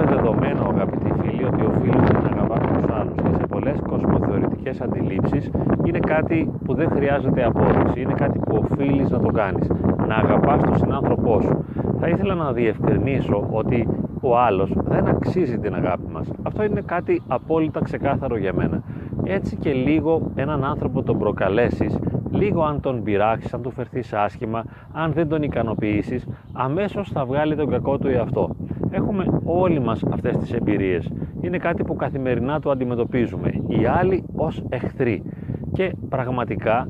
δεδομένο, αγαπητοί φίλοι, ότι οφείλουμε να αγαπάμε τους άλλους και σε πολλές κοσμοθεωρητικές αντιλήψεις είναι κάτι που δεν χρειάζεται απόδειξη, είναι κάτι που οφείλεις να το κάνεις, να αγαπάς τον συνάνθρωπό σου. Θα ήθελα να διευκρινίσω ότι ο άλλος δεν αξίζει την αγάπη μας. Αυτό είναι κάτι απόλυτα ξεκάθαρο για μένα. Έτσι και λίγο έναν άνθρωπο τον προκαλέσεις, λίγο αν τον πειράξεις, αν του φερθείς άσχημα, αν δεν τον ικανοποιήσεις, αμέσως θα βγάλει τον κακό του εαυτό. Έχουμε όλοι μας αυτές τις εμπειρίες. Είναι κάτι που καθημερινά το αντιμετωπίζουμε. Οι άλλοι ως εχθροί. Και πραγματικά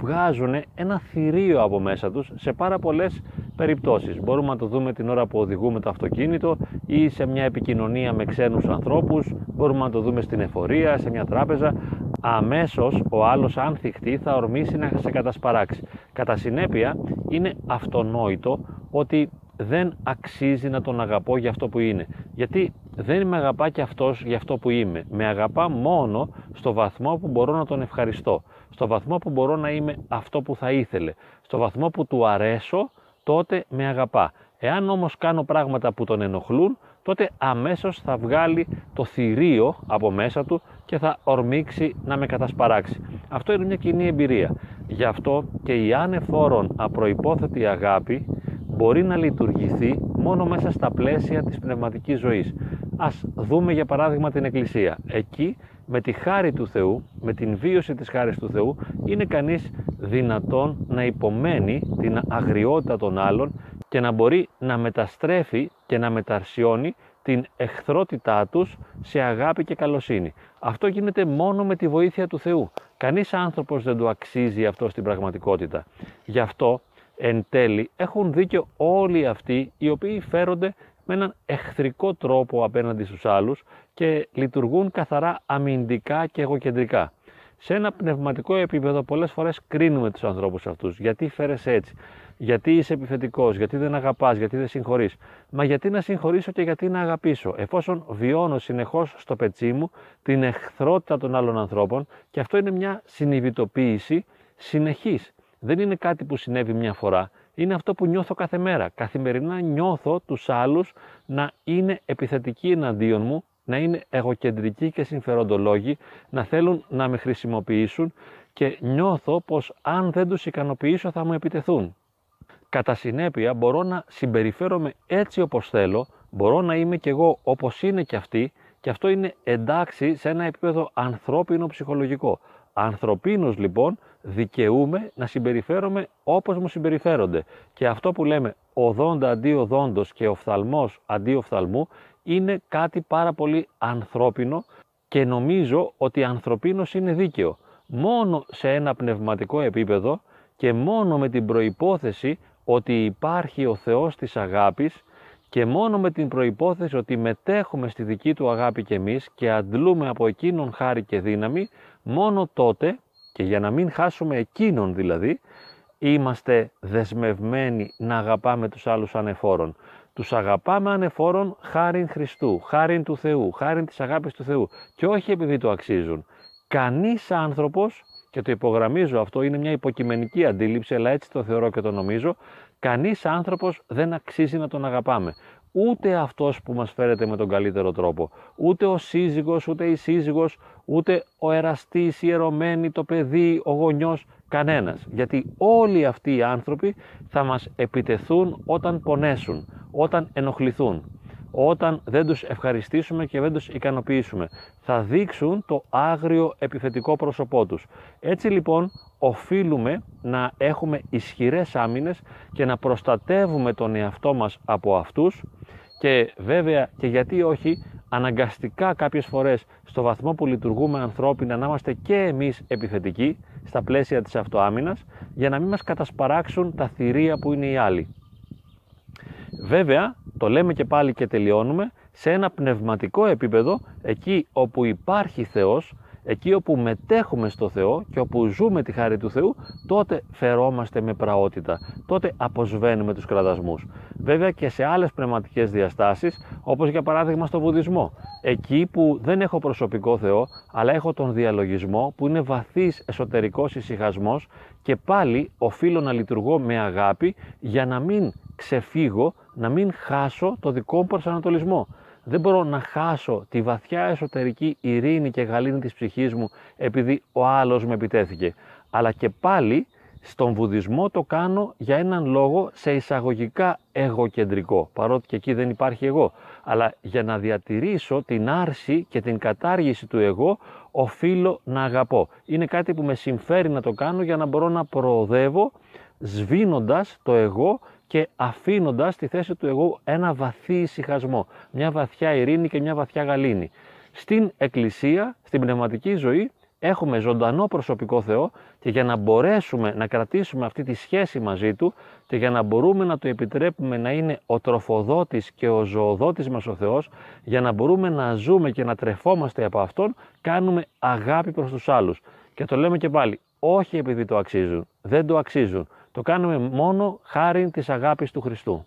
βγάζουν ένα θηρίο από μέσα τους σε πάρα πολλές περιπτώσεις. Μπορούμε να το δούμε την ώρα που οδηγούμε το αυτοκίνητο ή σε μια επικοινωνία με ξένους ανθρώπους, μπορούμε να το δούμε στην εφορία, σε μια τράπεζα. Αμέσως ο άλλος αν θυχτεί θα ορμήσει να σε κατασπαράξει. Κατά συνέπεια είναι αυτονόητο ότι δεν αξίζει να τον αγαπώ για αυτό που είναι. Γιατί δεν με αγαπά και αυτός για αυτό που είμαι. Με αγαπά μόνο στο βαθμό που μπορώ να τον ευχαριστώ. Στο βαθμό που μπορώ να είμαι αυτό που θα ήθελε. Στο βαθμό που του αρέσω, τότε με αγαπά. Εάν όμως κάνω πράγματα που τον ενοχλούν, τότε αμέσως θα βγάλει το θηρίο από μέσα του και θα ορμήξει να με κατασπαράξει. Αυτό είναι μια κοινή εμπειρία. Γι' αυτό και η άνεφόρον απροϋπόθετη αγάπη μπορεί να λειτουργηθεί μόνο μέσα στα πλαίσια της πνευματικής ζωής. Ας δούμε για παράδειγμα την Εκκλησία. Εκεί με τη χάρη του Θεού, με την βίωση της χάρης του Θεού, είναι κανείς δυνατόν να υπομένει την αγριότητα των άλλων και να μπορεί να μεταστρέφει και να μεταρσιώνει την εχθρότητά τους σε αγάπη και καλοσύνη. Αυτό γίνεται μόνο με τη βοήθεια του Θεού. Κανείς άνθρωπος δεν του αξίζει αυτό στην πραγματικότητα. Γι' αυτό εν τέλει έχουν δίκιο όλοι αυτοί οι οποίοι φέρονται με έναν εχθρικό τρόπο απέναντι στους άλλους και λειτουργούν καθαρά αμυντικά και εγωκεντρικά. Σε ένα πνευματικό επίπεδο πολλές φορές κρίνουμε τους ανθρώπους αυτούς. Γιατί φέρεσαι έτσι, γιατί είσαι επιθετικός, γιατί δεν αγαπάς, γιατί δεν συγχωρείς; Μα γιατί να συγχωρήσω και γιατί να αγαπήσω, εφόσον βιώνω συνεχώς στο πετσί μου την εχθρότητα των άλλων ανθρώπων και αυτό είναι μια συνειδητοποίηση συνεχής. Δεν είναι κάτι που συνέβη μια φορά, είναι αυτό που νιώθω κάθε μέρα. Καθημερινά νιώθω τους άλλους να είναι επιθετικοί εναντίον μου, να είναι εγωκεντρικοί και συμφεροντολόγοι, να θέλουν να με χρησιμοποιήσουν και νιώθω πως αν δεν τους ικανοποιήσω θα μου επιτεθούν. Κατά συνέπεια μπορώ να συμπεριφέρομαι έτσι όπως θέλω, μπορώ να είμαι κι εγώ όπως είναι κι αυτοί και αυτό είναι εντάξει σε ένα επίπεδο ανθρώπινο ψυχολογικό. Ανθρωπίνος λοιπόν δικαιούμαι να συμπεριφέρομαι όπως μου συμπεριφέρονται. Και αυτό που λέμε οδόντα αντί οδόντος και οφθαλμός αντί οφθαλμού είναι κάτι πάρα πολύ ανθρώπινο και νομίζω ότι ανθρωπίνος είναι δίκαιο. Μόνο σε ένα πνευματικό επίπεδο και μόνο με την προϋπόθεση ότι υπάρχει ο Θεός της αγάπης και μόνο με την προϋπόθεση ότι μετέχουμε στη δική του αγάπη και εμείς και αντλούμε από εκείνον χάρη και δύναμη, μόνο τότε και για να μην χάσουμε εκείνον δηλαδή, είμαστε δεσμευμένοι να αγαπάμε τους άλλους ανεφόρων. Τους αγαπάμε ανεφόρων χάριν Χριστού, χάριν του Θεού, χάριν της αγάπης του Θεού και όχι επειδή το αξίζουν. Κανείς άνθρωπος, και το υπογραμμίζω αυτό, είναι μια υποκειμενική αντίληψη, αλλά έτσι το θεωρώ και το νομίζω, κανείς άνθρωπος δεν αξίζει να τον αγαπάμε ούτε αυτός που μας φέρεται με τον καλύτερο τρόπο. Ούτε ο σύζυγος, ούτε η σύζυγος, ούτε ο εραστής, η ερωμένη, το παιδί, ο γονιός, κανένας. Γιατί όλοι αυτοί οι άνθρωποι θα μας επιτεθούν όταν πονέσουν, όταν ενοχληθούν, όταν δεν τους ευχαριστήσουμε και δεν τους ικανοποιήσουμε. Θα δείξουν το άγριο επιθετικό πρόσωπό τους. Έτσι λοιπόν οφείλουμε να έχουμε ισχυρές άμυνες και να προστατεύουμε τον εαυτό μας από αυτούς και βέβαια και γιατί όχι αναγκαστικά κάποιες φορές στο βαθμό που λειτουργούμε ανθρώπινα να είμαστε και εμείς επιθετικοί στα πλαίσια της αυτοάμυνας για να μην μας κατασπαράξουν τα θηρία που είναι οι άλλοι. Βέβαια, το λέμε και πάλι και τελειώνουμε, σε ένα πνευματικό επίπεδο, εκεί όπου υπάρχει Θεός, εκεί όπου μετέχουμε στο Θεό και όπου ζούμε τη χάρη του Θεού, τότε φερόμαστε με πραότητα, τότε αποσβαίνουμε τους κραδασμούς. Βέβαια και σε άλλες πνευματικές διαστάσεις, όπως για παράδειγμα στο Βουδισμό. Εκεί που δεν έχω προσωπικό Θεό, αλλά έχω τον διαλογισμό που είναι βαθύς εσωτερικός ησυχασμός και πάλι οφείλω να λειτουργώ με αγάπη για να μην ξεφύγω, να μην χάσω το δικό μου προσανατολισμό Δεν μπορώ να χάσω τη βαθιά εσωτερική ειρήνη και γαλήνη της ψυχής μου επειδή ο άλλος με επιτέθηκε. Αλλά και πάλι στον βουδισμό το κάνω για έναν λόγο σε εισαγωγικά εγωκεντρικό, παρότι και εκεί δεν υπάρχει εγώ. Αλλά για να διατηρήσω την άρση και την κατάργηση του εγώ, οφείλω να αγαπώ. Είναι κάτι που με συμφέρει να το κάνω για να μπορώ να προοδεύω σβήνοντας το εγώ και αφήνοντας στη θέση του εγώ ένα βαθύ ησυχασμό, μια βαθιά ειρήνη και μια βαθιά γαλήνη. Στην Εκκλησία, στην πνευματική ζωή, έχουμε ζωντανό προσωπικό Θεό και για να μπορέσουμε να κρατήσουμε αυτή τη σχέση μαζί Του και για να μπορούμε να Του επιτρέπουμε να είναι ο τροφοδότης και ο ζωοδότης μας ο Θεός, για να μπορούμε να ζούμε και να τρεφόμαστε από Αυτόν, κάνουμε αγάπη προς τους άλλους. Και το λέμε και πάλι, όχι επειδή το αξίζουν, δεν το αξίζουν. Το κάνουμε μόνο χάρη της αγάπης του Χριστού.